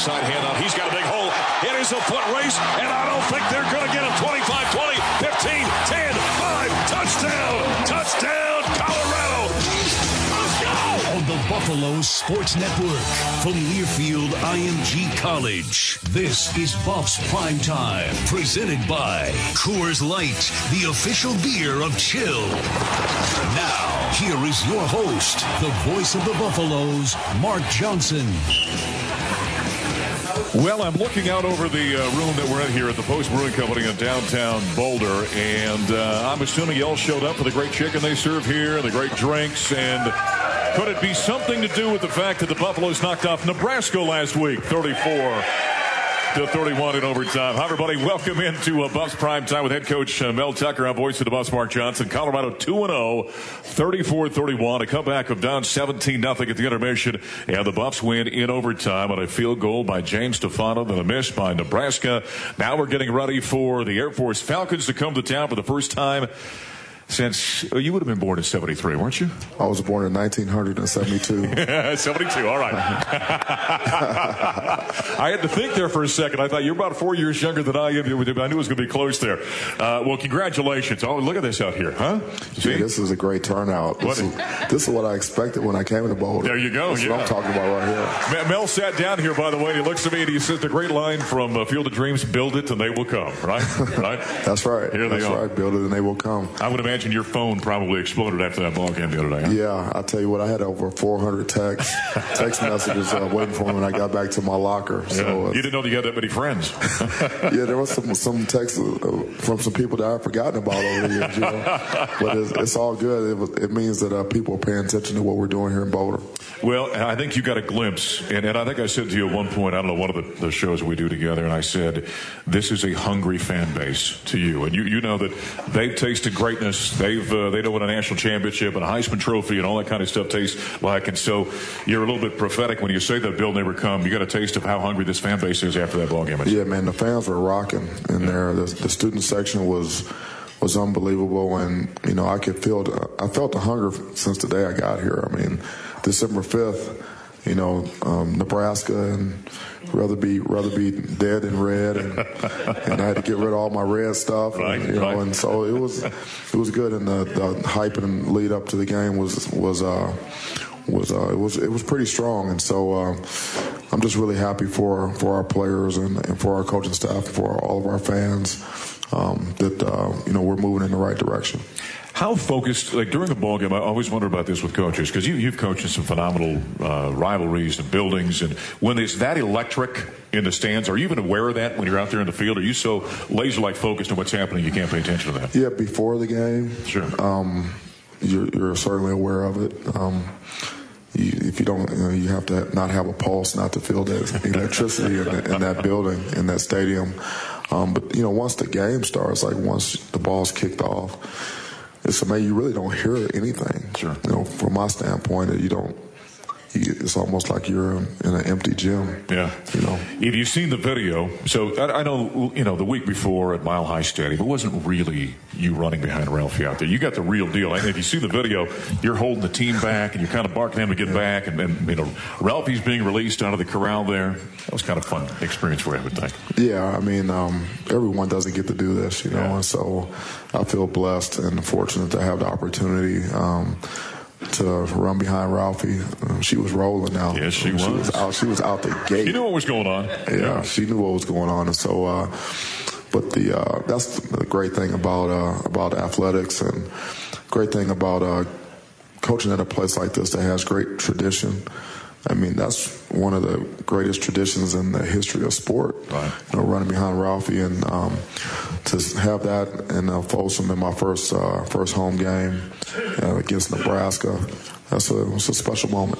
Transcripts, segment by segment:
Inside handout. He's got a big hole. It is a foot race, and I don't think they're going to get him. 25, 20, 15, 10, 5. Touchdown. Touchdown, Colorado. On the Buffalo Sports Network from Learfield IMG College. This is Buffs Prime Time, presented by Coors Light, the official beer of chill. Now, here is your host, the voice of the Buffaloes, Mark Johnson. Well, I'm looking out over the uh, room that we're in here at the Post Brewing Company in downtown Boulder, and uh, I'm assuming you all showed up for the great chicken they serve here, and the great drinks, and could it be something to do with the fact that the Buffaloes knocked off Nebraska last week, 34 to 31 in overtime. Hi, everybody. Welcome into uh, Buffs Prime Time with head coach uh, Mel Tucker. I'm voice of the Buffs, Mark Johnson. Colorado 2 0, 34 31. A comeback of down 17 0 at the intermission. And the Buffs win in overtime on a field goal by James Stefanou, then a miss by Nebraska. Now we're getting ready for the Air Force Falcons to come to town for the first time since oh, you would have been born in 73, weren't you? I was born in 1972. 72, all right. I had to think there for a second. I thought you're about four years younger than I am. I knew it was going to be close there. Uh, well, congratulations. Oh, look at this out here, huh? See? Yeah, this is a great turnout. This is, this is, what I expected when I came to Boulder. There you go. That's yeah. what I'm talking about right here. Mel sat down here, by the way, and he looks at me and he says the great line from uh, Field of Dreams, build it and they will come, right? right? That's right. Here That's they are. right. Build it and they will come. I would imagine your phone probably exploded after that ball game the other day. Huh? Yeah, I'll tell you what, I had over 400 text text messages uh, waiting for me when I got back to my locker. So, uh, you didn't know you had that many friends. yeah, there was some some texts uh, from some people that I've forgotten about over the years, you know. but it's, it's all good. It, it means that uh, people are paying attention to what we're doing here in Boulder. Well, I think you got a glimpse, and, and I think I said to you at one point, I don't know, one of the, the shows we do together, and I said, this is a hungry fan base to you. And you, you know that they've tasted greatness. They've uh, they a national championship and a Heisman Trophy and all that kind of stuff tastes like. And so you're a little bit prophetic when you say that Bill never come. You got a taste of how hungry this fan base is after that ball game. Yeah, man, the fans were rocking in there. The, the student section was was unbelievable, and you know I could feel I felt the hunger since the day I got here. I mean, December fifth, you know, um, Nebraska and rather be rather be dead than red, and, and I had to get rid of all my red stuff, right, and, you right. know, and so it was it was good, and the, the hype and lead up to the game was was. Uh, was uh, it was it was pretty strong, and so uh, I'm just really happy for for our players and, and for our coaching staff, and for all of our fans, um, that uh, you know we're moving in the right direction. How focused, like during a ball game, I always wonder about this with coaches because you, you've coached in some phenomenal uh, rivalries and buildings, and when it's that electric in the stands, are you even aware of that when you're out there in the field? Are you so laser-like focused on what's happening you can't pay attention to that? Yeah, before the game, Sure. um, you're, you're certainly aware of it. Um, you, if you don't, you, know, you have to not have a pulse not to feel that electricity in, the, in that building, in that stadium. Um, but you know, once the game starts, like once the ball's kicked off, it's amazing. You really don't hear anything. Sure. You know, from my standpoint, you don't. It's almost like you're in an empty gym. Yeah. You know. If you've seen the video, so I, I know, you know, the week before at Mile High Stadium, it wasn't really you running behind Ralphie out there. You got the real deal. And if you see the video, you're holding the team back and you're kind of barking them to get back. And, and, you know, Ralphie's being released out of the corral there. That was kind of fun experience for you, I would think. Yeah, I mean, um, everyone doesn't get to do this, you know, Yeah. and so I feel blessed and fortunate to have the opportunity um, to run behind Ralphie. Um, she was rolling out. Yes, she She was. was out. She was out the gate. You knew what was going on. yeah, she knew what was going on, and so. Uh, but the uh, that's the great thing about uh, about athletics, and great thing about uh, coaching at a place like this that has great tradition. I mean, that's one of the greatest traditions in the history of sport. Right. You know, running behind Ralphie and um, to have that in uh, Folsom in my first uh, first home game uh, against Nebraska, that's a, it's a special moment.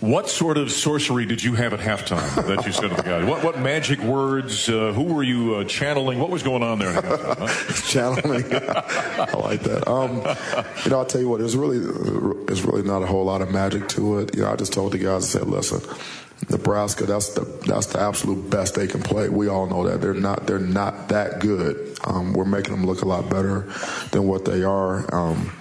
What sort of sorcery did you have at halftime that you said to the guys? What, what magic words? Uh, who were you uh, channeling? What was going on there? Halftime, huh? channeling, I like that. Um, you know, I'll tell you what. There's really, there's really not a whole lot of magic to it. You know, I just told the guys, I said, listen. Nebraska, that's the that's the absolute best they can play. We all know that they're not they're not that good. Um, we're making them look a lot better than what they are. Um,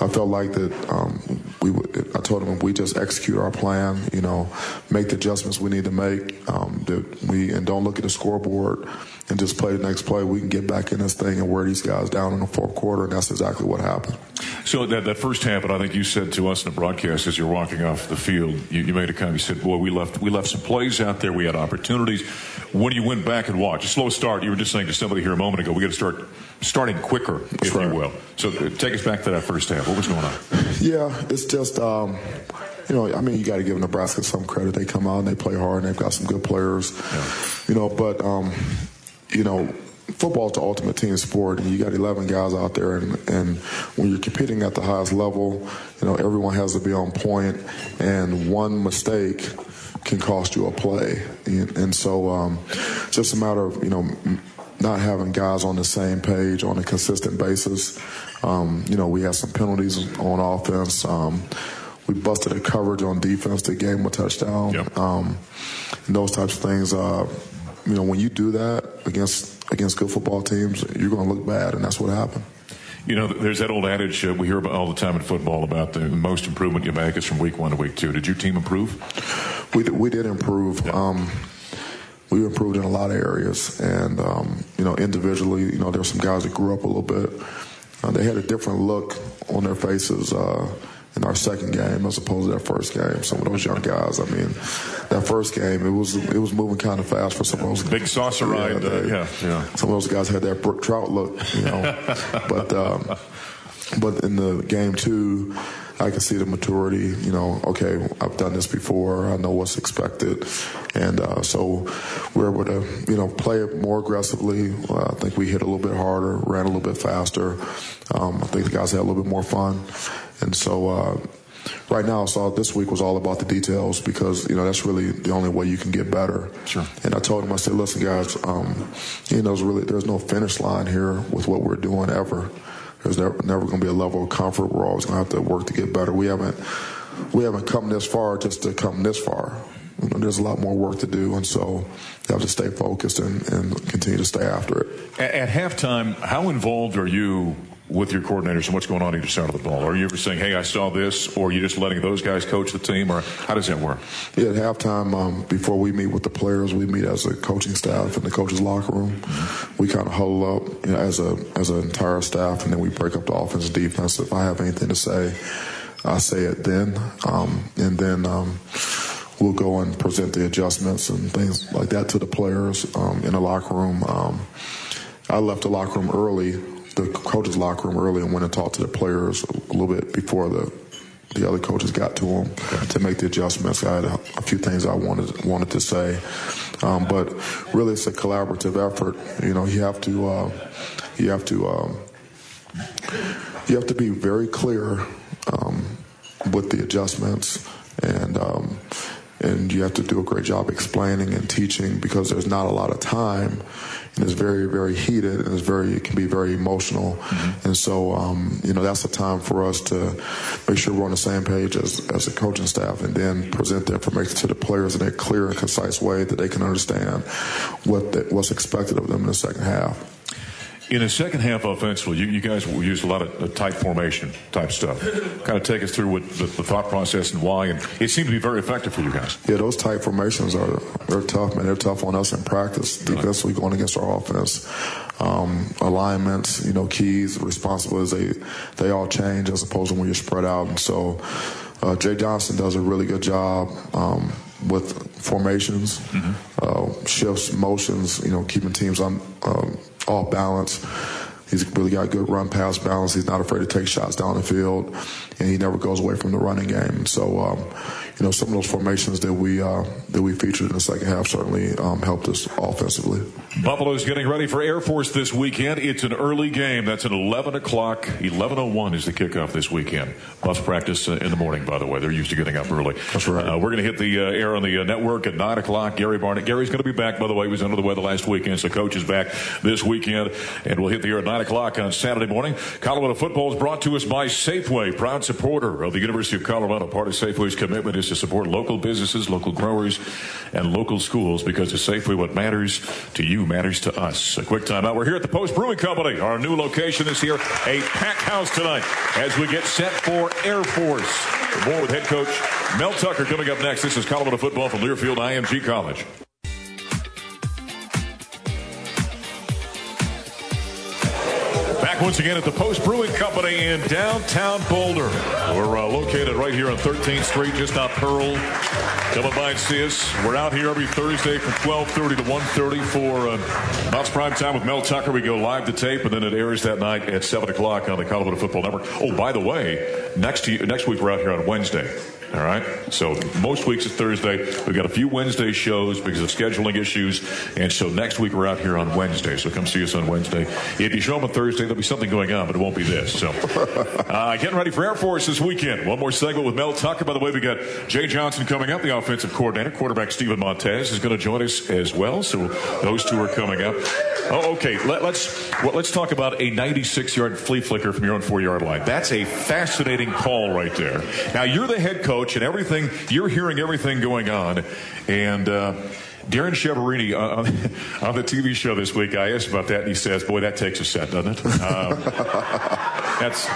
I felt like that um, we. I told them we just execute our plan. You know, make the adjustments we need to make. Um, that we and don't look at the scoreboard and just play the next play. We can get back in this thing and wear these guys down in the fourth quarter, and that's exactly what happened. So that, that first half, and I think you said to us in the broadcast as you're walking off the field, you, you made a comment. You said, "Boy, we left we left some plays out there. We had opportunities." When you went back and watched, a slow start. You were just saying to somebody here a moment ago, we got to start starting quicker, if right. you will. So uh, take us back to that first half. What was going on? Yeah, it's just. Um, you know, I mean, you got to give Nebraska some credit. They come out and they play hard, and they've got some good players. Yeah. You know, but um, you know, football is the ultimate team sport, and you got 11 guys out there, and, and when you're competing at the highest level, you know everyone has to be on point, and one mistake can cost you a play, and, and so um, just a matter of you know not having guys on the same page on a consistent basis. Um, you know, we had some penalties on offense. Um, we busted a coverage on defense to gain a touchdown. Yep. Um, and those types of things. Uh, you know, when you do that against against good football teams, you're going to look bad, and that's what happened. You know, there's that old adage uh, we hear about all the time in football about the most improvement you make is from week one to week two. Did your team improve? We did, we did improve. Yeah. Um, we improved in a lot of areas, and um, you know, individually, you know, there were some guys that grew up a little bit. Uh, they had a different look on their faces. Uh, in our second game as opposed to that first game. Some of those young guys, I mean, that first game it was it was moving kind of fast for some of those big saucer yeah, ride. They, uh, yeah, yeah. Some of those guys had that Brook Trout look, you know, but um, but in the game two. I can see the maturity. You know, okay, I've done this before. I know what's expected, and uh, so we're able to, you know, play it more aggressively. Uh, I think we hit a little bit harder, ran a little bit faster. Um, I think the guys had a little bit more fun, and so. Uh, right now, so this week was all about the details because you know that's really the only way you can get better. Sure. And I told him, I said, listen, guys, um, you know, there's really there's no finish line here with what we're doing ever. There's never, never going to be a level of comfort. We're always going to have to work to get better. We haven't we haven't come this far just to come this far. You know, there's a lot more work to do, and so you have to stay focused and, and continue to stay after it. At, at halftime, how involved are you with your coordinators and what's going on either side of the ball? Are you ever saying, "Hey, I saw this," or are you just letting those guys coach the team, or how does that work? Yeah, at halftime, um, before we meet with the players, we meet as a coaching staff in the coaches' locker room. Mm-hmm. We kind of huddle up you know, as a as an entire staff, and then we break up the offense and defense. If I have anything to say, I say it then, um, and then. Um, we'll go and present the adjustments and things like that to the players um, in the locker room. Um, I left the locker room early the coaches' locker room early and went and talked to the players a little bit before the the other coaches got to them to make the adjustments. I had a, a few things I wanted wanted to say, um, but really it's a collaborative effort. You know, you have to uh, you have to um, you have to be very clear um, with the adjustments and um, and you have to do a great job explaining and teaching because there's not a lot of time and it's very very heated and it's very it can be very emotional mm-hmm. and so um, you know that's the time for us to make sure we're on the same page as as a coaching staff and then present the information to the players in a clear and concise way that they can understand what the, what's expected of them in the second half in the second half offensively, you, you guys will use a lot of tight formation type stuff. kind of take us through what the, the, thought process and why, and it seemed to be very effective for you guys. Yeah, those tight formations are they're tough, man. They're tough on us in practice, defensively going against our offense. Um, alignments, you know, keys, responsibilities, they they all change as opposed to when you're spread out. And so, uh, Jay Johnson does a really good job. Um, with formations, mm-hmm. uh, shifts, motions, you know, keeping teams on um, off balance. He's really got good run pass balance. He's not afraid to take shots down the field, and he never goes away from the running game. So, um, you know, some of those formations that we uh, that we featured in the second half certainly um, helped us offensively. Buffalo's getting ready for Air Force this weekend. It's an early game. That's at 11 o'clock. 11:01 is the kickoff this weekend. Buffs practice uh, in the morning, by the way. They're used to getting up early. That's right. Uh, we're going to hit the uh, air on the uh, network at 9 o'clock. Gary Barnett. Gary's going to be back, by the way. He was under the weather last weekend, so coach is back this weekend, and we'll hit the air at 9 o'clock on Saturday morning. Colorado football is brought to us by Safeway, proud supporter of the University of Colorado. Part of Safeway's commitment is to support local businesses, local growers, and local schools because it's Safeway, what matters to you matters to us. A quick time out. We're here at the Post Brewing Company. Our new location is here. A packed house tonight as we get set for Air Force. More with head coach Mel Tucker coming up next. This is Colorado football from Learfield IMG College. Back once again at the Post Brewing Company in downtown Boulder. We're uh, located right here on 13th Street, just off Pearl. Come by and see us. We're out here every Thursday from 12:30 to 1:30 for uh, Buffs Prime Time with Mel Tucker. We go live to tape, and then it airs that night at 7 o'clock on the Colorado Football Network. Oh, by the way, next you, next week we're out here on Wednesday. All right. So most weeks it's Thursday. We've got a few Wednesday shows because of scheduling issues, and so next week we're out here on Wednesday. So come see us on Wednesday. If you show up on Thursday, there'll be something going on, but it won't be this. So uh, getting ready for Air Force this weekend. One more segment with Mel Tucker. By the way, we got Jay Johnson coming up, the offensive coordinator. Quarterback Steven Montez is going to join us as well. So those two are coming up. Oh, okay. Let, us well, let's talk about a 96-yard flea flicker from your own four-yard line. That's a fascinating call right there. Now you're the head coach, and everything you're hearing everything going on, and. Uh, Darrin Chiaverini on, on, the TV show this week, I asked about that, and he says, "Boy, that takes a set, doesn't it?" Um, that's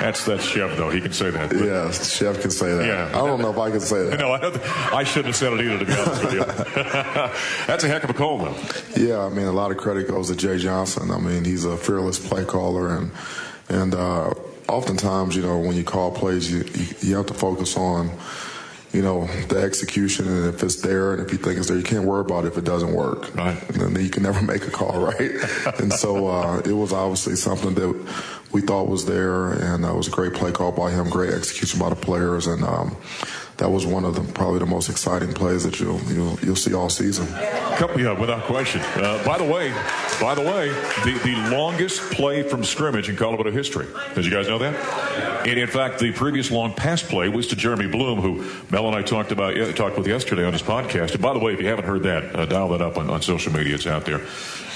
that's that's Chev, though. He can say that. But, yes, Chev can say that. Yeah, I don't know if I can say that. No, I, I shouldn't have said it either. To be honest with you, that's a heck of a call, though. Yeah, I mean, a lot of credit goes to Jay Johnson. I mean, he's a fearless play caller, and and uh, oftentimes, you know, when you call plays, you you, you have to focus on you know, the execution and if it's there and if you think it's there, you can't worry about it if it doesn't work. Right. And then you can never make a call, right? and so uh, it was obviously something that we thought was there and uh, it was a great play call by him, great execution by the players and um, that was one of the probably the most exciting plays that you'll you'll, you'll see all season. Yeah, without question. Uh, by the way, by the way, the, the longest play from scrimmage in Colorado history. Did you guys know that? And in fact, the previous long pass play was to Jeremy Bloom, who Mel and I talked about talked with yesterday on his podcast. And by the way, if you haven't heard that, uh, dial that up on, on social media. It's out there.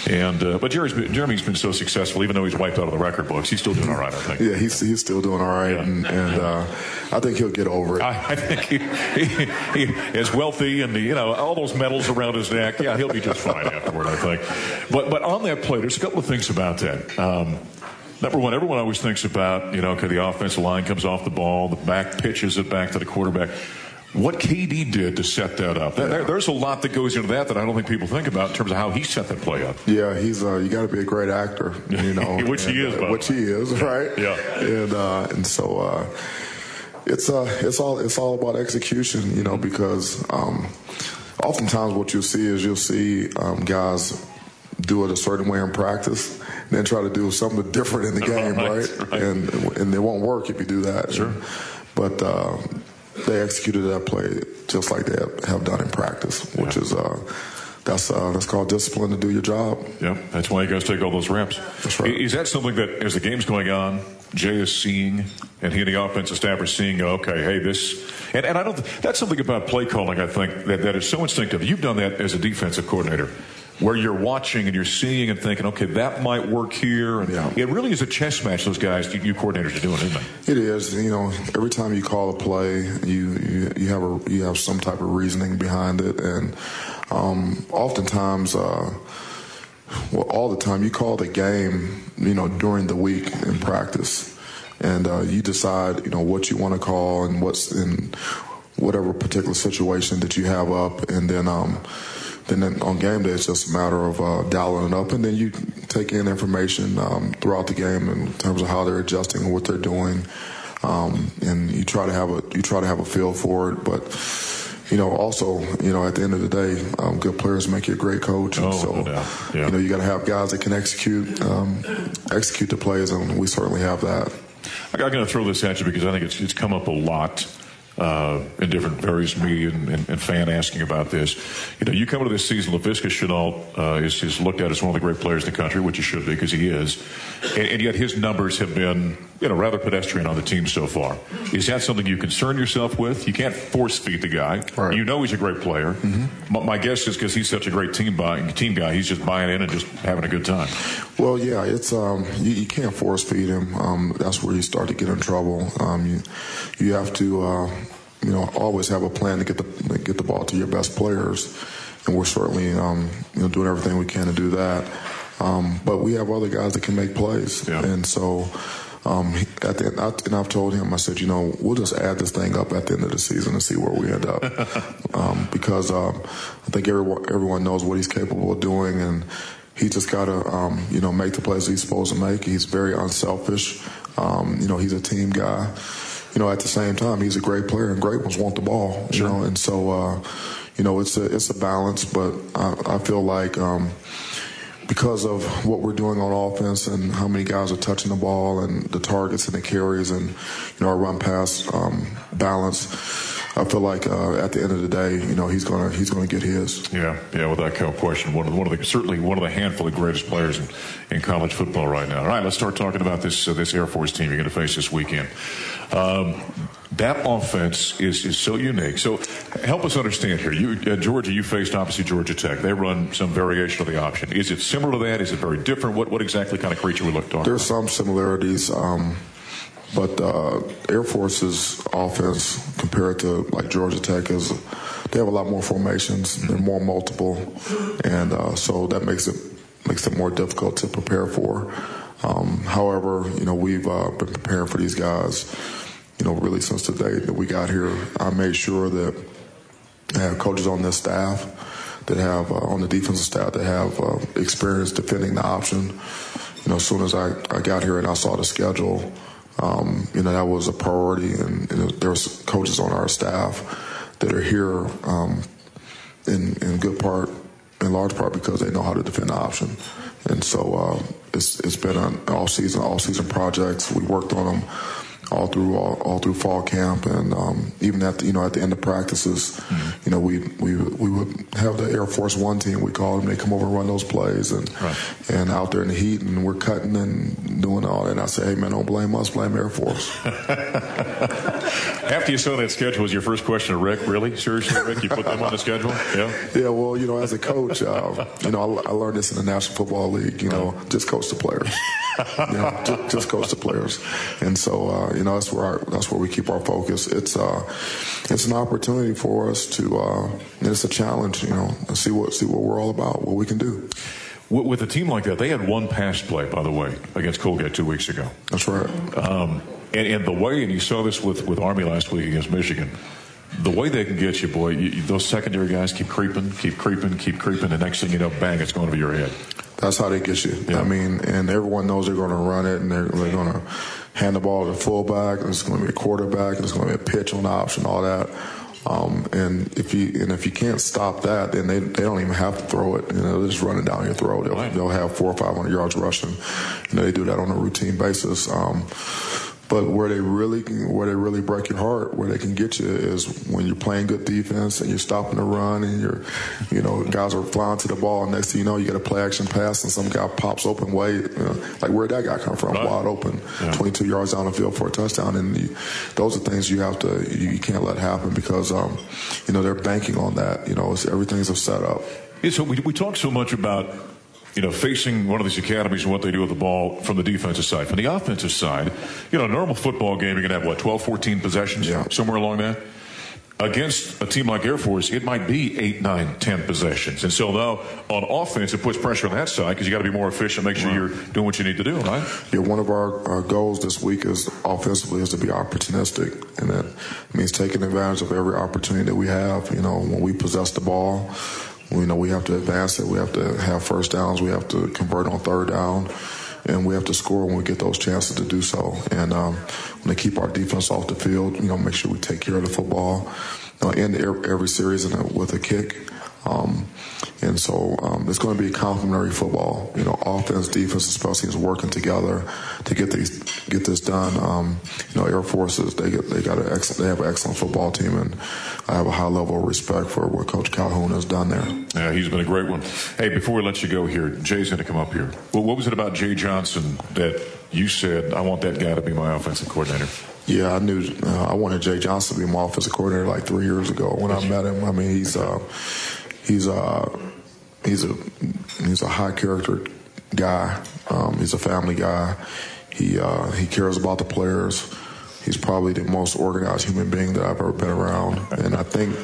And uh, but Jerry's been, Jeremy's been so successful, even though he's wiped out of the record books, he's still doing all right. I think. Yeah, he's he's still doing all right, yeah. and, and uh, I think he'll get over it. I, I think he, he, he, is wealthy, and you know all those medals around his neck. Yeah, he'll be just fine afterward. I think. But but on that play, there's a couple of things about that. Um, Number one, everyone always thinks about, you know, okay, the offensive line comes off the ball, the back pitches it back to the quarterback what KD did to set that up. That, yeah. there's a lot that goes into that that I don't think people think about in terms of how he set that play up. Yeah, he's uh, you got to be a great actor, you know, which and, he is, uh, which he is, right? yeah, and uh, and so uh, it's uh, it's all it's all about execution, you know, because um, oftentimes what you'll see is you'll see um, guys do it a certain way in practice, then try to do something different in the game, right? right? right? And and it won't work if you do that. Sure. But uh, they executed that play just like they have done in practice, which yeah. is uh, that's uh, that's called discipline to do your job. Yeah, that's why you guys take all those reps. That's right. Is that something that as the game's going on, Jay is seeing, and he and the offensive staff are seeing? Okay, hey, this, and, and I don't. That's something about play calling. I think that that is so instinctive. You've done that as a defensive coordinator where you're watching and you're seeing and thinking, okay, that might work here. And yeah. It really is a chess match those guys, you, you, coordinators are doing, isn't it? It is. You know, every time you call a play, you you, you have a you have some type of reasoning behind it, and um, oftentimes. Uh, well, all the time you call the game, you know, during the week in practice, and uh, you decide, you know, what you want to call and what's in whatever particular situation that you have up, and then um, then on game day, it's just a matter of uh, dialing it up, and then you take in information um, throughout the game in terms of how they're adjusting and what they're doing, um, and you try to have a you try to have a feel for it. But you know, also, you know, at the end of the day, um, good players make you a great coach. And oh, so, no yeah. you know, you got to have guys that can execute um, execute the plays, and we certainly have that. I'm going to throw this at you because I think it's it's come up a lot uh, in different various media and, and, and, fan asking about this. You know, you come into this season, Laviska Shenault uh, is, is looked at as one of the great players in the country, which he should be because he is, and, and, yet his numbers have been, you know, rather pedestrian on the team so far. Is that something you concern yourself with? You can't force feed the guy. Right. You know he's a great player. Mm-hmm. My, my, guess is because he's such a great team buy, team guy, he's just buying in and just having a good time. Well, yeah, it's um, you, you can't force feed him. Um, that's where you start to get in trouble. Um, you you have to. Uh, you know, always have a plan to get the get the ball to your best players, and we're certainly um, you know doing everything we can to do that. Um, but we have other guys that can make plays, yeah. and so. Um, at the I, and I've told him, I said, you know, we'll just add this thing up at the end of the season and see where we end up, um, because um, I think everyone everyone knows what he's capable of doing, and he just got to, um, you know, make the plays he's supposed to make. He's very unselfish. Um, you know, he's a team guy you know, at the same time, he's a great player, and great ones want the ball. You sure. know, and so uh, you know, it's a it's a balance. But I, I feel like um, because of what we're doing on offense and how many guys are touching the ball and the targets and the carries and you know our run pass um, balance. I feel like uh, at the end of the day, you know, he's gonna he's gonna get his. Yeah, yeah, without question, one of the, one of the certainly one of the handful of greatest players in, in college football right now. All right, let's start talking about this uh, this Air Force team you're going to face this weekend. Um, that offense is, is so unique. So help us understand here. You, uh, Georgia, you faced opposite Georgia Tech. They run some variation of the option. Is it similar to that? Is it very different? What, what exactly kind of creature we look at? There's some similarities. Um, but uh, Air Force's offense compared to like Georgia Tech is they have a lot more formations. They're more multiple, and uh, so that makes it makes it more difficult to prepare for. Um, however, you know we've uh, been preparing for these guys you know, really since the day that we got here, I made sure that I have coaches on this staff that have uh, on the defensive staff that have uh, experience defending the option. You know, as soon as I, I got here and I saw the schedule, um, you know, that was a priority. And, and there's coaches on our staff that are here um, in, in good part, in large part because they know how to defend the option. And so uh, it's, it's been an all season, all season projects. We worked on them all through all, all through fall camp, and um, even at the, you know at the end of practices, mm-hmm. you know we we we would have the Air Force One team. We call them. They come over and run those plays, and right. and out there in the heat, and we're cutting and doing all that. And I say, hey man, don't blame us, blame Air Force. After you saw that schedule, was your first question to Rick? Really, seriously, Rick? You put them on the schedule? Yeah. Yeah. Well, you know, as a coach, uh, you know, I, I, learned this in the National Football League. You know, just coach the players. you know, just, just coach the players, and so uh, you know that's where our, that's where we keep our focus. It's uh, it's an opportunity for us to, uh, it's a challenge. You know, see what see what we're all about, what we can do. With a team like that, they had one pass play, by the way, against Colgate two weeks ago. That's right. Um, and, and the way, and you saw this with, with Army last week against Michigan, the way they can get you, boy, you, those secondary guys keep creeping, keep creeping, keep creeping. The next thing you know, bang, it's going to over your head. That's how they get you. Yeah. I mean, and everyone knows they're going to run it, and they're, they're going to hand the ball to the fullback, and it's going to be a quarterback, and it's going to be a pitch on the option, all that. Um, and if you and if you can't stop that, then they, they don't even have to throw it. You know, they just run it down your throat. They'll, right. they'll have four or five hundred yards rushing. You know, they do that on a routine basis. Um, but where they really where they really break your heart, where they can get you is when you're playing good defense and you're stopping the run and you're, you know, guys are flying to the ball. And next thing you know, you get a play action pass and some guy pops open way, you know, like where'd that guy come from? Right. Wide open, yeah. 22 yards down the field for a touchdown. And you, those are things you have to you, you can't let happen because, um, you know, they're banking on that. You know, everything's a setup. Yeah, so we, we talk so much about you know, facing one of these academies and what they do with the ball from the defensive side. From the offensive side, you know, a normal football game, you're going to have, what, 12, 14 possessions? Yeah. Somewhere along that? Against a team like Air Force, it might be 8, 9, 10 possessions. And so now on offense, it puts pressure on that side because you got to be more efficient, make sure right. you're doing what you need to do, right? Yeah, one of our, our goals this week is offensively is to be opportunistic. And that means taking advantage of every opportunity that we have. You know, when we possess the ball, you know, we have to advance it. We have to have first downs. We have to convert on third down. And we have to score when we get those chances to do so. And um, when they keep our defense off the field, you know, make sure we take care of the football. Know, end every series with a kick. Um, and so um, it's going to be complementary football. You know, offense, defense, and special teams working together to get these get this done. Um, you know, Air Forces they get they got an excellent they have an excellent football team, and I have a high level of respect for what Coach Calhoun has done there. Yeah, he's been a great one. Hey, before we let you go here, Jay's going to come up here. Well, what was it about Jay Johnson that you said I want that guy to be my offensive coordinator? Yeah, I knew uh, I wanted Jay Johnson to be my offensive coordinator like three years ago when I met him. I mean, he's uh, he's uh, he's a he's a high character guy. Um, he's a family guy. He uh, he cares about the players. He's probably the most organized human being that I've ever been around, and I think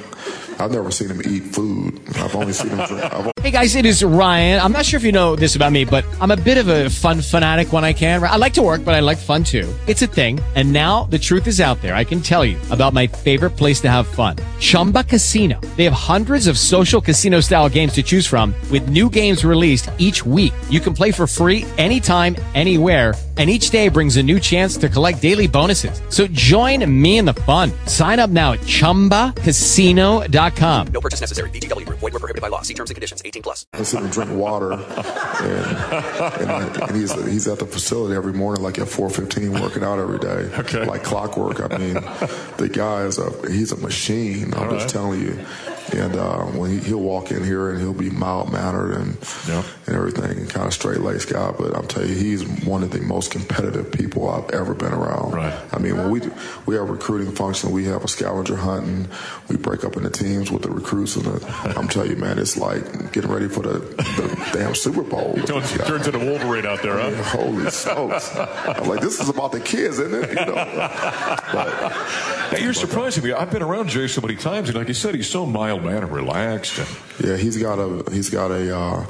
I've never seen him eat food. I've only seen him drink. I've, Hey guys, it is Ryan. I'm not sure if you know this about me, but I'm a bit of a fun fanatic when I can. I like to work, but I like fun too. It's a thing. And now the truth is out there. I can tell you about my favorite place to have fun. Chumba Casino. They have hundreds of social casino style games to choose from with new games released each week. You can play for free anytime, anywhere and each day brings a new chance to collect daily bonuses. So join me in the fun. Sign up now at ChumbaCasino.com. No purchase necessary. VGW. Void were prohibited by law. See terms and conditions. 18 plus. I sit and drink water, and, and, I, and, he's he's at the facility every morning, like at 4:15, working out every day, okay. like clockwork. I mean, the guy is a he's a machine. I'm All just right. telling you. And uh, when he, will walk in here and he'll be mild mannered and yeah. and everything, and kind of straight laced guy. But I'm telling you, he's one of the most competitive people I've ever been around. Right. I mean, when we do, we have recruiting function, we have a scavenger hunt, and we break up into teams with the recruits. And the, I'm telling you, man, it's like getting ready for the, the damn Super Bowl. He turns, turns into Wolverine out there, huh? Holy smokes! I'm like, this is about the kids, isn't it? You know. But, hey, you're surprising me. I've been around Jay so many times, and like you said, he's so mild mannered, relaxed. Yeah, he's got a he's got a. Uh,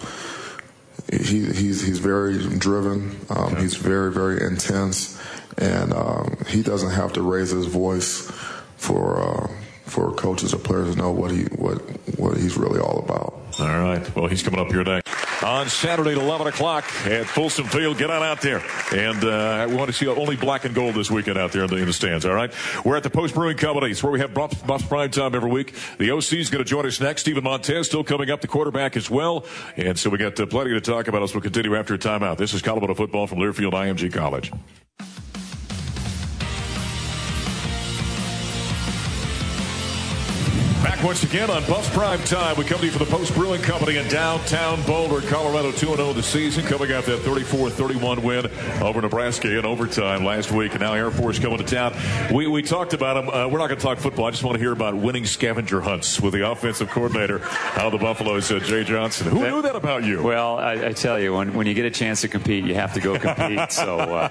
he, he's he's very driven. Um, okay. He's very very intense, and um, he doesn't have to raise his voice for uh, for coaches or players to know what he what what he's really all about. All right. Well, he's coming up here next on Saturday at 11 o'clock at Folsom Field. Get on out there. And uh, we want to see only black and gold this weekend out there in the, in the stands, all right? We're at the Post Brewing Company. It's where we have Buffs, Buffs Prime Time every week. The OC is going to join us next. Steven Montez still coming up, the quarterback as well. And so we got uh, plenty to talk about as we'll continue after a timeout. This is Colorado football from Learfield IMG College. Once again on Buffs Prime Time. We come to you from the Post Brewing Company in downtown Boulder, Colorado, 2-0 the season, coming off that 34-31 win over Nebraska in overtime last week, and now Air Force coming to town. We, we talked about them. Uh, we're not going to talk football. I just want to hear about winning scavenger hunts with the offensive coordinator of the Buffaloes, uh, Jay Johnson. Who knew that about you? Well, I, I, tell you, when, when you get a chance to compete, you have to go compete. so uh,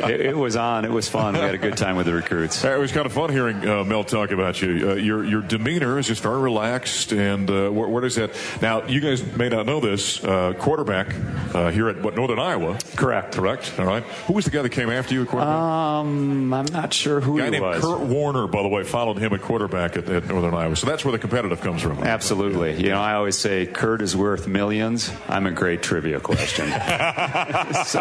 it, it, was on. It was fun. We had a good time with the recruits. It was kind of fun hearing uh, Mel talk about you. Uh, your, your demeanor is just very relaxed. And uh, where, where, does that? Now, you guys may not know this. Uh, quarterback uh, here at what Northern Iowa. Correct. Correct. All right. Who was the guy that came after you at quarterback? Um, I'm not sure who a guy he named was. Kurt Warner, by the way, followed him at quarterback at, at, Northern Iowa. So that's where the competitive comes from. Absolutely. You know, I always say Kurt is worth millions. I'm a great trivia question. so.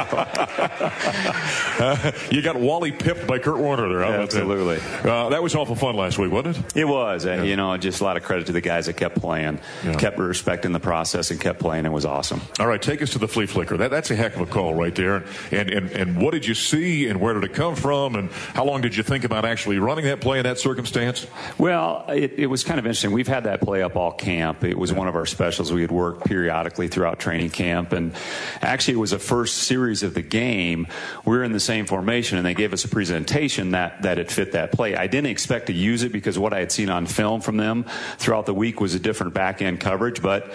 you got Wally Pipped by Kurt Warner there. Absolutely. That? Uh, that was awful fun last week, wasn't it? It was. Yeah. you know, just a lot of credit to the guys that kept playing, yeah. kept respecting the process, and kept playing. It was awesome. All right, take us to the flea flicker. That, that's a heck of a call right there. And, and and what did you see, and where did it come from, and how long did you think about actually running that play in that circumstance? Well, it, it was kind of interesting. We've had that play up all camp. It was yeah. one of our specials. We had worked periodically throughout training camp, and actually, it was the first series of the game. We were in the same formation, and they gave us a presentation that that it fit that play. I didn't expect to use it because what I had seen on film from them throughout the week was a different back end coverage, but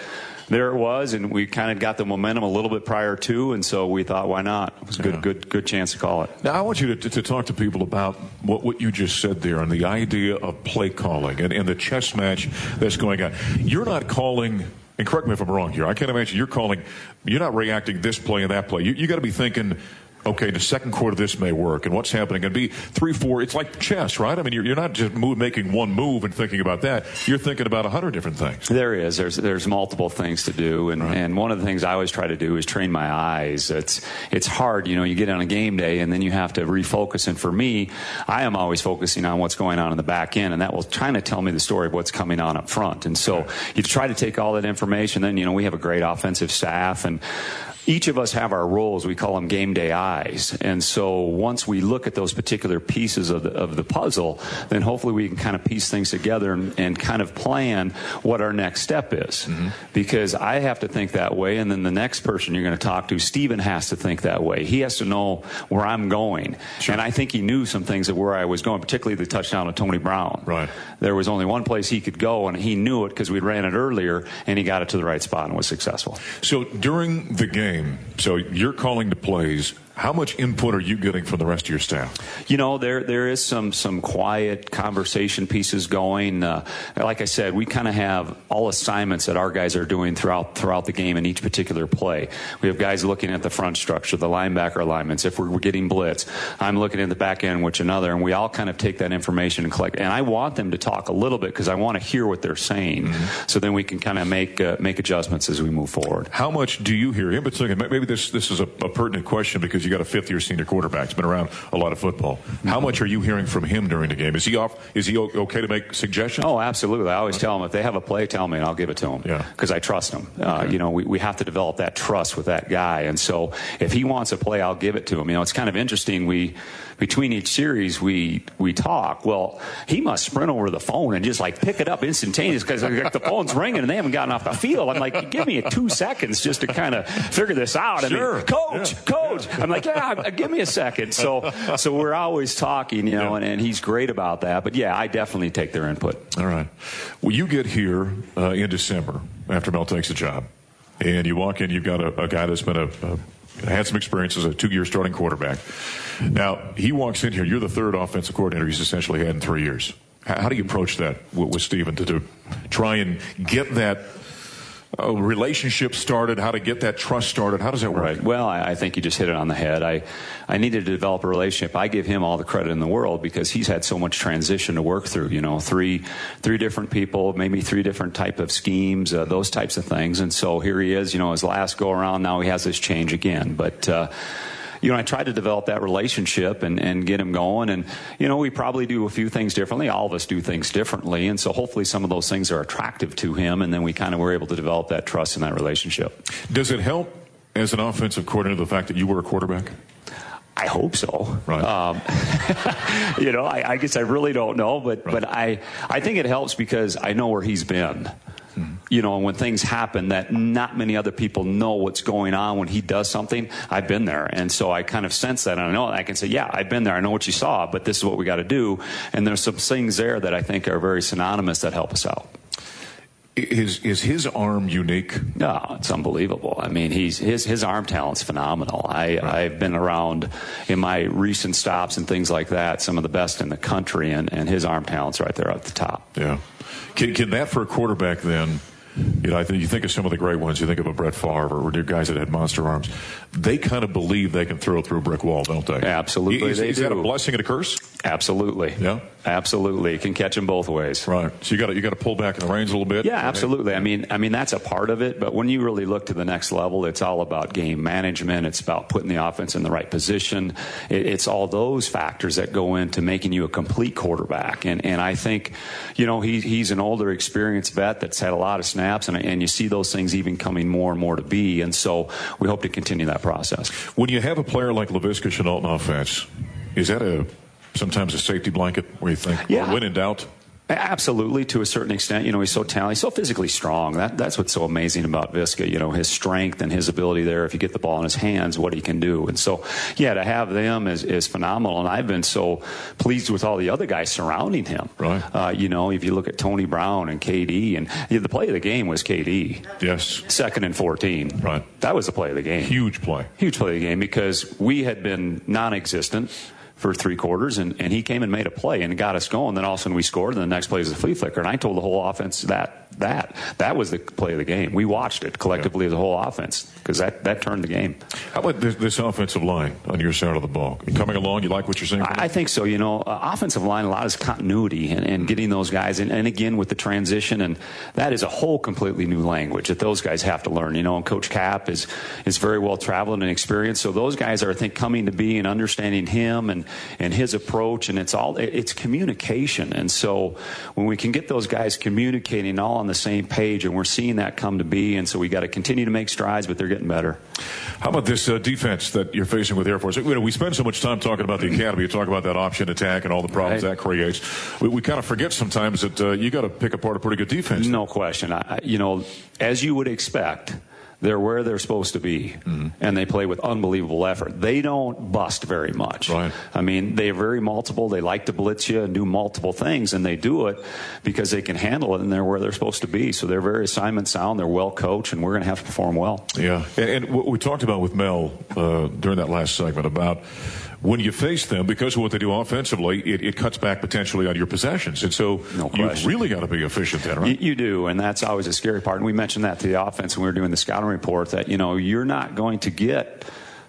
there it was, and we kind of got the momentum a little bit prior to, and so we thought, why not? It was a good, yeah. good, good chance to call it. Now, I want you to, to, talk to people about what, what you just said there and the idea of play calling and, and the chess match that's going on. You're not calling and correct me if I'm wrong here. I can't imagine you're calling, you're not reacting this play and that play. You, you got to be thinking, okay, the second quarter this may work, and what's happening, and be three, four. It's like chess, right? I mean, you're, you're not just move, making one move and thinking about that. You're thinking about a hundred different things. There is. There's there's multiple things to do, and, Right. and one of the things I always try to do is train my eyes. It's it's hard, you know. You get on a game day, and then you have to refocus. And for me, I am always focusing on what's going on in the back end, and that will kind of tell me the story of what's coming on up front. And so you try to take all that information. Then you know we have a great offensive staff, and each of us have our roles. We call them game day eyes. And so once we look at those particular pieces of the, of the puzzle, then hopefully we can kind of piece things together and, and kind of plan what our next step is. Mm-hmm. Because I have to think that way, and then the next person you're going to talk to, Steven, has to think that way. He has to know where I'm going. And I think he knew some things of where I was going, particularly the touchdown of Tony Brown. Right. There was only one place he could go, and he knew it because we ran it earlier, and he got it to the right spot and was successful. So during the game, so you're calling the plays. How much input are you getting from the rest of your staff? You know, there there is some some quiet conversation pieces going. Uh, like I said, we kind of have all assignments that our guys are doing throughout throughout the game in each particular play. We have guys looking at the front structure, the linebacker alignments. If we're, we're getting blitz, I'm looking at the back end, which another, and we all kind of take that information and collect. And I want them to talk a little bit because I want to hear what they're saying, so then we can kind of make uh, make adjustments as we move forward. How much do you hear him? But maybe this this is a, a pertinent question because you got a fifth year senior quarterback. He's been around a lot of football. How much are you hearing from him during the game? Is he off? Is he okay to make suggestions? Oh, absolutely. I always tell him if they have a play, tell me and I'll give it to them. Yeah. Because I trust them. Uh, you know, we, we have to develop that trust with that guy. And so if he wants a play, I'll give it to him. You know, it's kind of interesting. We, between each series, we, we talk. Well, he must sprint over the phone and just like pick it up instantaneous because the phone's ringing and they haven't gotten off the field. I'm like, give me two seconds just to kind of figure this out. I Sure. mean, coach, Yeah. coach. I'm like, yeah, give me a second. So, so we're always talking, you know, Yeah. and, and he's great about that. But yeah, I definitely take their input. All right. Well, you get here uh, in December after Mel takes a job, and you walk in. You've got a, a guy that's been a, a had some experience as a two-year starting quarterback. Now he walks in here. You're the third offensive coordinator he's essentially had in three years. How, do you approach that with, with Steven to, to try and get that uh, relationship started? How to get that trust started? How does that work? Right. Well, I, I think you just hit it on the head. I, I needed to develop a relationship. I give him all the credit in the world because he's had so much transition to work through. You know, three, three different people, maybe three different type of schemes, uh, those types of things. And so here he is. You know, his last go around. Now he has this change again. But. Uh, you know, I tried to develop that relationship and, and get him going. And, you know, we probably do a few things differently. All of us do things differently. And so hopefully some of those things are attractive to him. And then we kind of were able to develop that trust and that relationship. Does it help as an offensive coordinator the fact that you were a quarterback? I hope so. Right. Um, you know, I, I guess I really don't know, but but I I think it helps because I know where he's been. You know, and when things happen that not many other people know what's going on when he does something, I've been there. And so I kind of sense that. And I know I can say, yeah, I've been there. I know what you saw, but this is what we got to do. And there's some things there that I think are very synonymous that help us out. Is is his arm unique? No, it's unbelievable. I mean, he's his his arm talent's phenomenal. I I've been around in my recent stops and things like that, some of the best in the country, and and his arm talent's right there at the top. Yeah. Can, can that for a quarterback then? You know, I think you think of some of the great ones. You think of a Brett Favre or guys that had monster arms. They kind of believe they can throw through a brick wall, don't they? Absolutely, Is, they is that a blessing and a curse? Absolutely. Yeah. Absolutely. Can catch them both ways. Right. So you got to you got to pull back in the reins a little bit. Yeah, absolutely. I mean, I mean that's a part of it, but when you really look to the next level, it's all about game management. It's about putting the offense in the right position. It, it's all those factors that go into making you a complete quarterback. And and I think, you know, he, he's an older, experienced vet that's had a lot of snaps, and and you see those things even coming more and more to be. And so we hope to continue that process. When you have a player like Laviska Shenault in offense, is that a sometimes a safety blanket where you think, Yeah. well, when in doubt? Absolutely, to a certain extent. You know, he's so talented, he's so physically strong. That, that's what's so amazing about Viska. You know, his strength and his ability there. If you get the ball in his hands, what he can do. And so, yeah, to have them is, is phenomenal. And I've been so pleased with all the other guys surrounding him. Right. Uh, you know, if you look at Tony Brown and KD, and yeah, the play of the game was KD. Yes. Second and 14. Right. That was the play of the game Huge play. huge play of the game because we had been non-existent for three quarters, and, and he came and made a play and got us going. Then all of a sudden we scored, and the next play was a flea flicker. And I told the whole offense that that that was the play of the game. We watched it collectively as a whole offense because that, that turned the game. How about this, this offensive line on your side of the ball? Coming along, you like what you're seeing? I, I think so. You know, uh, offensive line, a lot is continuity and, and getting those guys, and, and again with the transition, and that is a whole completely new language that those guys have to learn. You know, and Coach Kap is is very well traveled and experienced, so those guys are, I think, coming to be and understanding him and and his approach, and it's all it's communication, and so when we can get those guys communicating all on the same page, and we're seeing that come to be, and so we got to continue to make strides, but they're getting better. How about this uh, defense that you're facing with Air Force? You know, we spend so much time talking about the academy, you talk about that option attack and all the problems Right. that creates. We, we kind of forget sometimes that uh, you got to pick apart a pretty good defense. No question. I, I- you know, as you would expect, they're where they're supposed to be, and they play with unbelievable effort. They don't bust very much. Right. I mean, they're very multiple. They like to blitz you and do multiple things, and they do it because they can handle it, and they're where they're supposed to be. So they're very assignment sound. They're well coached, and we're going to have to perform well. Yeah, and, and what we talked about with Mel uh, during that last segment about when you face them, because of what they do offensively, it, it cuts back potentially on your possessions, and so No you've really got to be efficient then, You, right? you do, and that's always a scary part. And we mentioned that to the offense when we were doing the scouting report that you know you're not going to get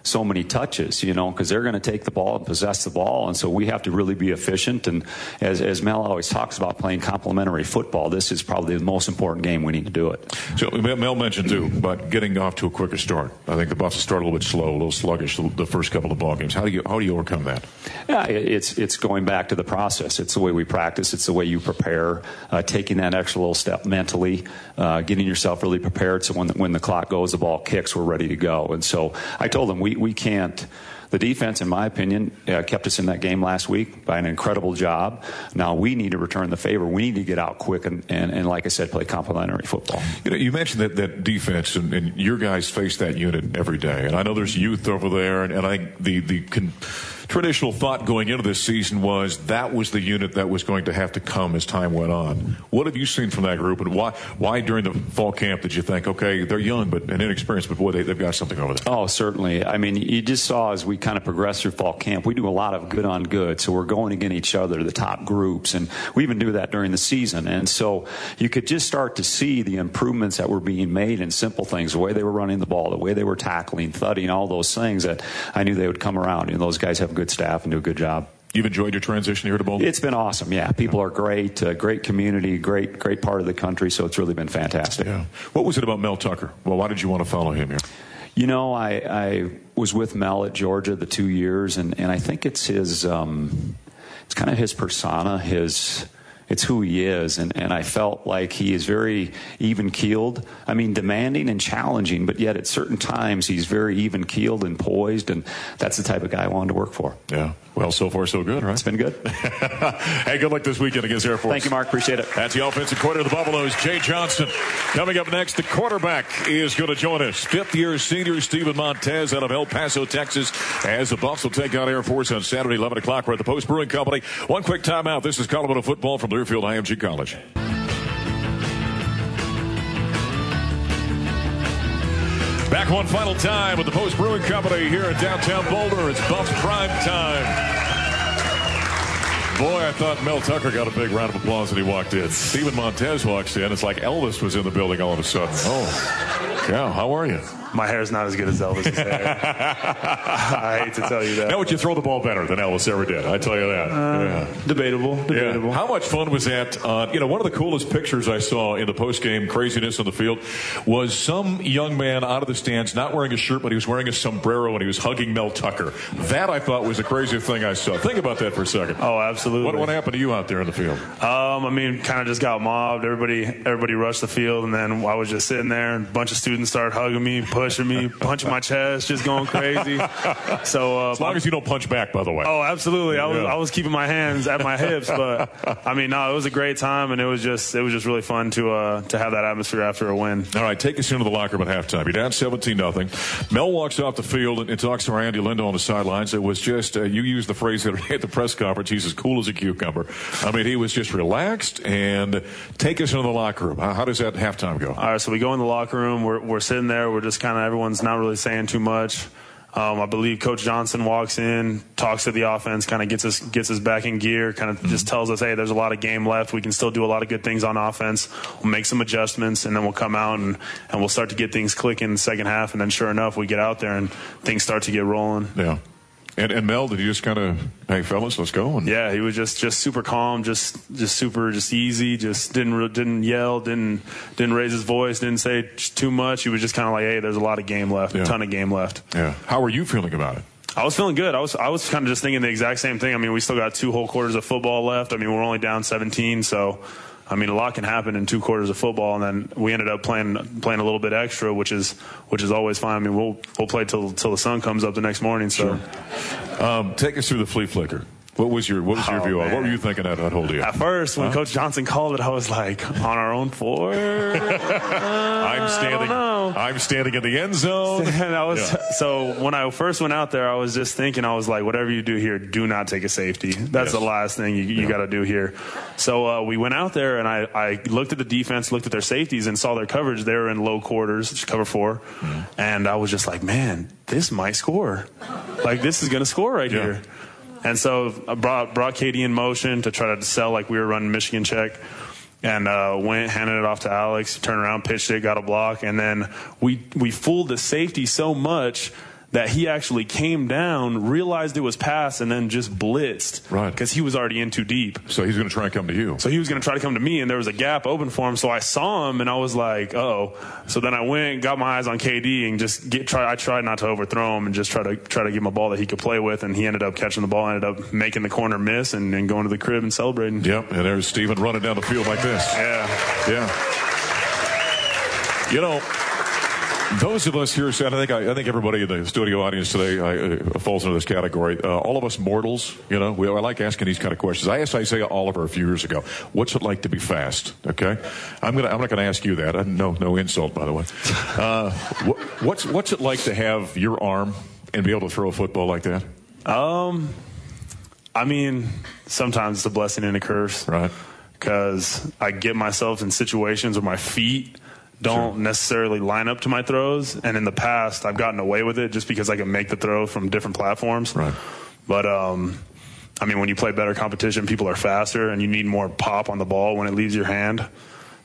so many touches, you know, because they're going to take the ball and possess the ball, and so we have to really be efficient. And as as Mel always talks about playing complementary football, this is probably the most important game. We need to do it. So Mel mentioned too about getting off to a quicker start. I think the Buffs start a little bit slow, a little sluggish the, first couple of ball games. How do you how do you overcome that? Yeah, it's it's going back to the process. It's the way we practice. It's the way you prepare. Uh, taking that extra little step mentally, uh, getting yourself really prepared. So when the, when the clock goes, the ball kicks, we're ready to go. And so I told them we we can't. The defense, in my opinion, uh, kept us in that game last week by an incredible job. Now we need to return the favor. We need to get out quick and, and, and like I said, play complementary football. You know, you mentioned that, that defense, and, and your guys face that unit every day. And I know there's youth over there, and, and I think the the con- traditional thought going into this season was that was the unit that was going to have to come as time went on. What have you seen from that group, and why why during the fall camp did you think, okay, they're young but and inexperienced, but boy, they, they've got something over there? Oh, certainly. I mean, you just saw as we kind of progress through fall camp, we do a lot of good on good. So we're going against each other, the top groups, and we even do that during the season. And so you could just start to see the improvements that were being made in simple things, the way they were running the ball, the way they were tackling, thudding, all those things that I knew they would come around. And those guys have good staff and do a good job. You've enjoyed your transition here to Boulder. It's been awesome. Yeah, people are great, uh, great community, great, great part of the country. So it's really been fantastic. yeah. What was it about Mel Tucker? Well, why did you want to follow him here? You know, I, I was with Mel at Georgia the two years, and, and I think it's his, um, it's kind of his persona, his, it's who he is, and, and I felt like he is very even keeled. I mean, demanding and challenging, but yet at certain times he's very even keeled and poised, and that's the type of guy I wanted to work for. Yeah. Well, so far so good, right? It's been good. hey, good luck this weekend against Air Force. Thank you, Mark. Appreciate it. That's the offensive coordinator of the Buffaloes, Jay Johnson. Coming up next, the quarterback is going to join us. Fifth year senior Steven Montez out of El Paso, Texas, as the Buffs will take on Air Force on Saturday, 11 o'clock. We're at the Post Brewing Company. One quick timeout. This is Colorado football from Learfield IMG College. Back one final time with the Post Brewing Company here in downtown Boulder. It's Buffs prime time. Boy, I thought Mel Tucker got a big round of applause when he walked in. Steven Montez walks in. It's like Elvis was in the building all of a sudden. Oh, yeah. How are you? My hair's not as good as Elvis's hair. I hate to tell you that. Now, would you throw the ball better than Elvis ever did? I tell you that. Uh, yeah. Debatable. Debatable. Yeah. How much fun was that? Uh, you know, one of the coolest pictures I saw in the post-game craziness on the field was some young man out of the stands, not wearing a shirt, but he was wearing a sombrero and he was hugging Mel Tucker. That I thought was the craziest thing I saw. Think about that for a second. Oh, absolutely. What, what happened to you out there in the field? Um, I mean, kind of just got mobbed. Everybody, everybody rushed the field, and then I was just sitting there, and a bunch of students started hugging me, pushing me, punching my chest, just going crazy. So, uh, As long as you don't punch back, by the way. Oh, absolutely. I was, Yeah. I was keeping my hands at my hips, but I mean, no, it was a great time, and it was just, it was just really fun to, uh, to have that atmosphere after a win. All right, take us into the locker room at halftime. You're down 17 nothing. Mel walks off the field and, and talks to Randy Lindo on the sidelines. It was just, uh, you used the phrase at at the press conference, he's as cool as a cucumber. I mean, he was just relaxed and take us into the locker room. How, how does that halftime go? All right, so we go in the locker room. We're, we're sitting there. We're just kind of everyone's not really saying too much. Um, I believe Coach Johnson walks in, talks to the offense, kind of gets us gets us back in gear, kind of just tells us, hey, there's a lot of game left. We can still do a lot of good things on offense. We'll make some adjustments, and then we'll come out and, and we'll start to get things clicking in the second half. And then, sure enough, we get out there and things start to get rolling. Yeah. And, and Mel, did you just kind of, hey fellas, let's go? And Yeah, he was just just super calm, just just super just easy, just didn't didn't yell, didn't didn't raise his voice, didn't say too much. He was just kind of like, hey, there's a lot of game left, Yeah. a ton of game left. yeah. How are you feeling about it? I was feeling good. I was I was kind of just thinking the exact same thing. I mean, we still got two whole quarters of football left. I mean, we're only down 17, so I mean, a lot can happen in two quarters of football, and then we ended up playing playing a little bit extra, which is which is always fine. I mean, we'll we'll play till till the sun comes up the next morning. So. Um, take us through the flea flicker. What was your What was your Oh, view on? What were you thinking at, that whole you? At first, when Huh? Coach Johnson called it, I was like, on our own four. I'm standing. I'm standing in the end zone. And I was Yeah. so when I first went out there, I was just thinking, I was like, whatever you do here, do not take a safety. That's Yes. the last thing you, you got to do here. So uh, we went out there, and I, I looked at the defense, looked at their safeties, and saw their coverage. They were in low quarters, cover 4 Mm-hmm. and I was just like, man, this might score. Like this is going to score right Yeah. here. And so I brought brought KD in motion to try to sell like we were running Michigan check. And uh, went, handed it off to Alex, turned around, pitched it, got a block, and then we we fooled the safety so much that he actually came down, realized it was pass, and then just blitzed. Right. Because he was already in too deep. So he's going to try and come to you. So he was going to try to come to me, and there was a gap open for him. So I saw him, and I was like, "Oh!" So then I went, got my eyes on KD, and just get try. I tried not to overthrow him, and just try to try to give him a ball that he could play with. And he ended up catching the ball, ended up making the corner miss, and, and going to the crib and celebrating. Yep. And there's Steven running down the field like this. Yeah. Yeah. You know, those of us here, I think I, I think everybody in the studio audience today uh, falls into this category. Uh, all of us mortals, you know, we, I like asking these kind of questions. I asked Isaiah Oliver a few years ago, "What's it like to be fast?" Okay, I'm gonna I'm not gonna ask you that. Uh, no no insult, by the way. Uh, what, what's what's it like to have your arm and be able to throw a football like that? Um, I mean, sometimes it's a blessing and a curse. Right. Because I get myself in situations where my feet don't necessarily line up to my throws, and in the past I've gotten away with it just because I can make the throw from different platforms. Right. But um, I mean, when you play better competition, people are faster, and you need more pop on the ball when it leaves your hand.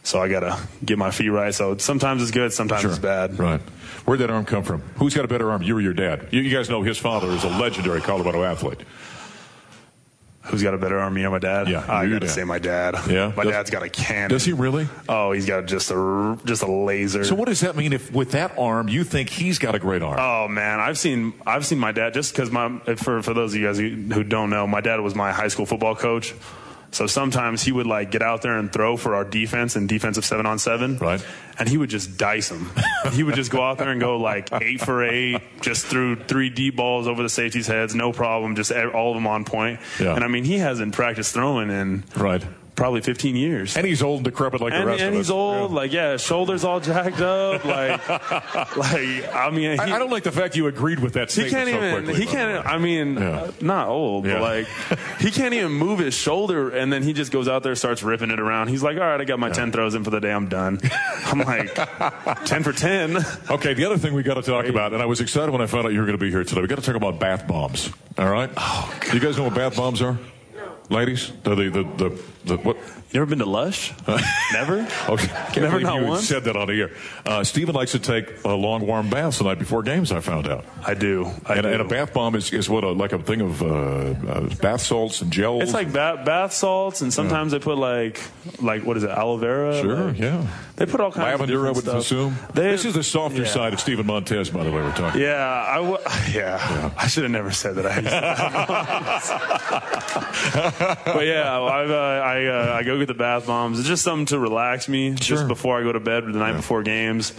So I gotta get my feet right. So sometimes it's good, sometimes it's bad. Right. Where'd that arm come from? Who's got a better arm, you or your dad? You, you guys know his father is a legendary Colorado athlete. Who's got a better arm, me or my dad? Yeah, I gotta Dad. say my dad. Yeah? my Does- dad's got a cannon. Does he really? Oh, he's got just a just a laser. So what does that mean if with that arm you think he's got a great arm? Oh man, I've seen I've seen my dad just because my for for those of you guys who who don't know, my dad was my high school football coach. So sometimes he would like get out there and throw for our defense and defensive seven on seven. Right. And he would just dice them. he would just go out there and go like eight for eight, just threw three deep balls over the safeties' heads, no problem, just all of them on point. Yeah. And I mean, he hasn't practiced throwing in Right. Probably 15 years. And he's old and decrepit like and, the rest and of us. And he's old, like yeah, shoulders all jacked up, like, like I mean, he, I, I don't like the fact you agreed with that he can't so even. quickly. he can't. I mean, Yeah. uh, not old, Yeah. but like he can't even move his shoulder, and then he just goes out there, starts ripping it around. He's like, "All right, I got my ten throws in for the day. I'm done." I'm like, ten for ten. Okay, the other thing we got to talk about, and I was excited when I found out you were going to be here today. We got to talk about bath bombs. All right. Oh, you guys know what bath bombs are, ladies? The the the, the, the what? You ever been to Lush? Never. Okay, can't Never, believe not you once? said that on the air. Uh, Steven likes to take uh, long warm baths the night before games. I found out. I do. I and, do. and a bath bomb is, is what a, like a thing of uh, uh, bath salts and gels. It's like bath, bath salts, and sometimes they put like like what is it, aloe vera? Sure, Like, yeah. They put all kinds lavender. I of would different stuff. assume. They- this is the softer yeah. side of Steven Montez, by the way. We're talking. Yeah, I w- yeah. I should have never said that. I used to- but yeah, I uh, I, uh, I go get the bath bombs. It's just something to relax me just before I go to bed the night before games.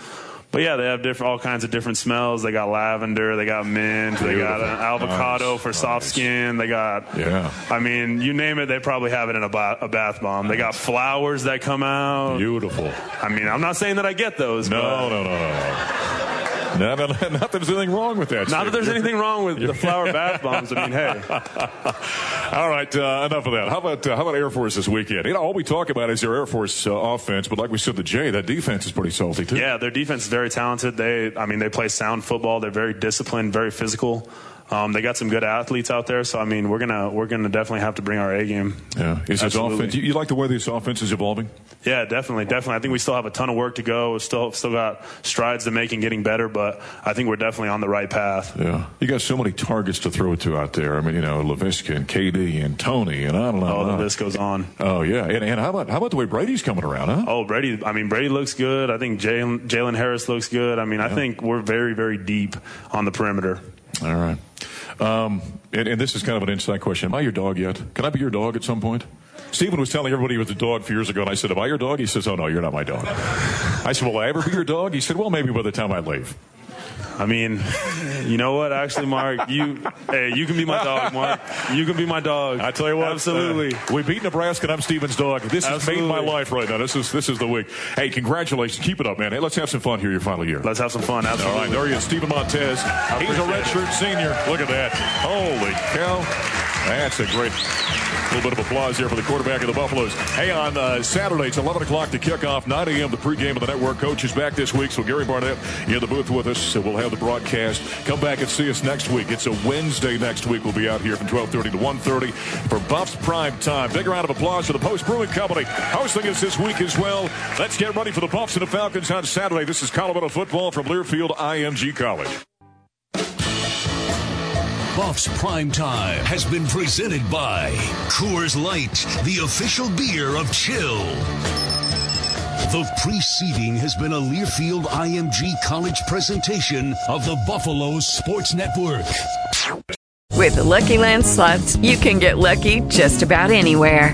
But yeah, they have different, all kinds of different smells. They got lavender, they got mint, they got avocado Nice, for soft nice. skin. They got, Yeah. I mean, you name it, they probably have it in a, ba- a bath bomb. They got flowers that come out. Beautiful. I mean, I'm not saying that I get those. No, but no, no, no, no. No, no, no, not that there's anything wrong with that. Not that there's anything wrong with the flower bath bombs. I mean, hey. All right, uh, enough of that. How about uh, how about Air Force this weekend? You know, all we talk about is their Air Force uh, offense, but like we said to Jay, that defense is pretty salty too. Yeah, their defense is very talented. They, I mean, they play sound football. They're very disciplined, very physical. Um, they got some good athletes out there, so I mean, we're gonna we're gonna definitely have to bring our A game. Yeah, is this offense? You, you like the way this offense is evolving? Yeah, definitely, definitely. I think we still have a ton of work to go. We've still still got strides to make in getting better, but I think we're definitely on the right path. Yeah, you got so many targets to throw it to out there. I mean, you know, Laviska and KD and Tony and on and on. Oh, and the list goes on. Oh yeah, and, and how about how about the way Brady's coming around, huh? Oh, Brady. I mean, Brady looks good. I think Jalen Jalen Harris looks good. I mean, I think we're very very deep on the perimeter. All right. Um, and, and this is kind of an inside question. Am I your dog yet? Can I be your dog at some point? Steven was telling everybody he was a dog a few years ago, and I said, Am I your dog? He says, Oh, no, you're not my dog. I said, Will I ever be your dog? He said, Well, maybe by the time I leave. I mean, you know what? Actually, Mark, you hey, you can be my dog, Mark. You can be my dog. I tell you what, absolutely. uh, we beat Nebraska, and I'm Steven's dog. This has made my life right now. This is this is the week. Hey, congratulations! Keep it up, man. Hey, let's have some fun here your final year. Let's have some fun. Absolutely. All right, there he is, Steven Montez. He's a redshirt it. senior. Look at that. Holy cow. That's a great little bit of applause here for the quarterback of the Buffaloes. Hey, on uh, Saturday, it's 11 o'clock to kick off, 9 a.m. the pregame of the network. Coach is back this week, so Gary Barnett in the booth with us. So we'll have the broadcast. Come back and see us next week. It's a Wednesday next week. We'll be out here from 12:30 to 1:30 for Buffs Prime Time. Big round of applause for the Post Brewing Company hosting us this week as well. Let's get ready for the Buffs and the Falcons on Saturday. This is Colorado football from Learfield IMG College. Buffs Prime Time has been presented by Coors Light, the official beer of Chill. The preceding has been a Learfield IMG College presentation of the Buffalo Sports Network. With the Lucky Land slots, you can get lucky just about anywhere.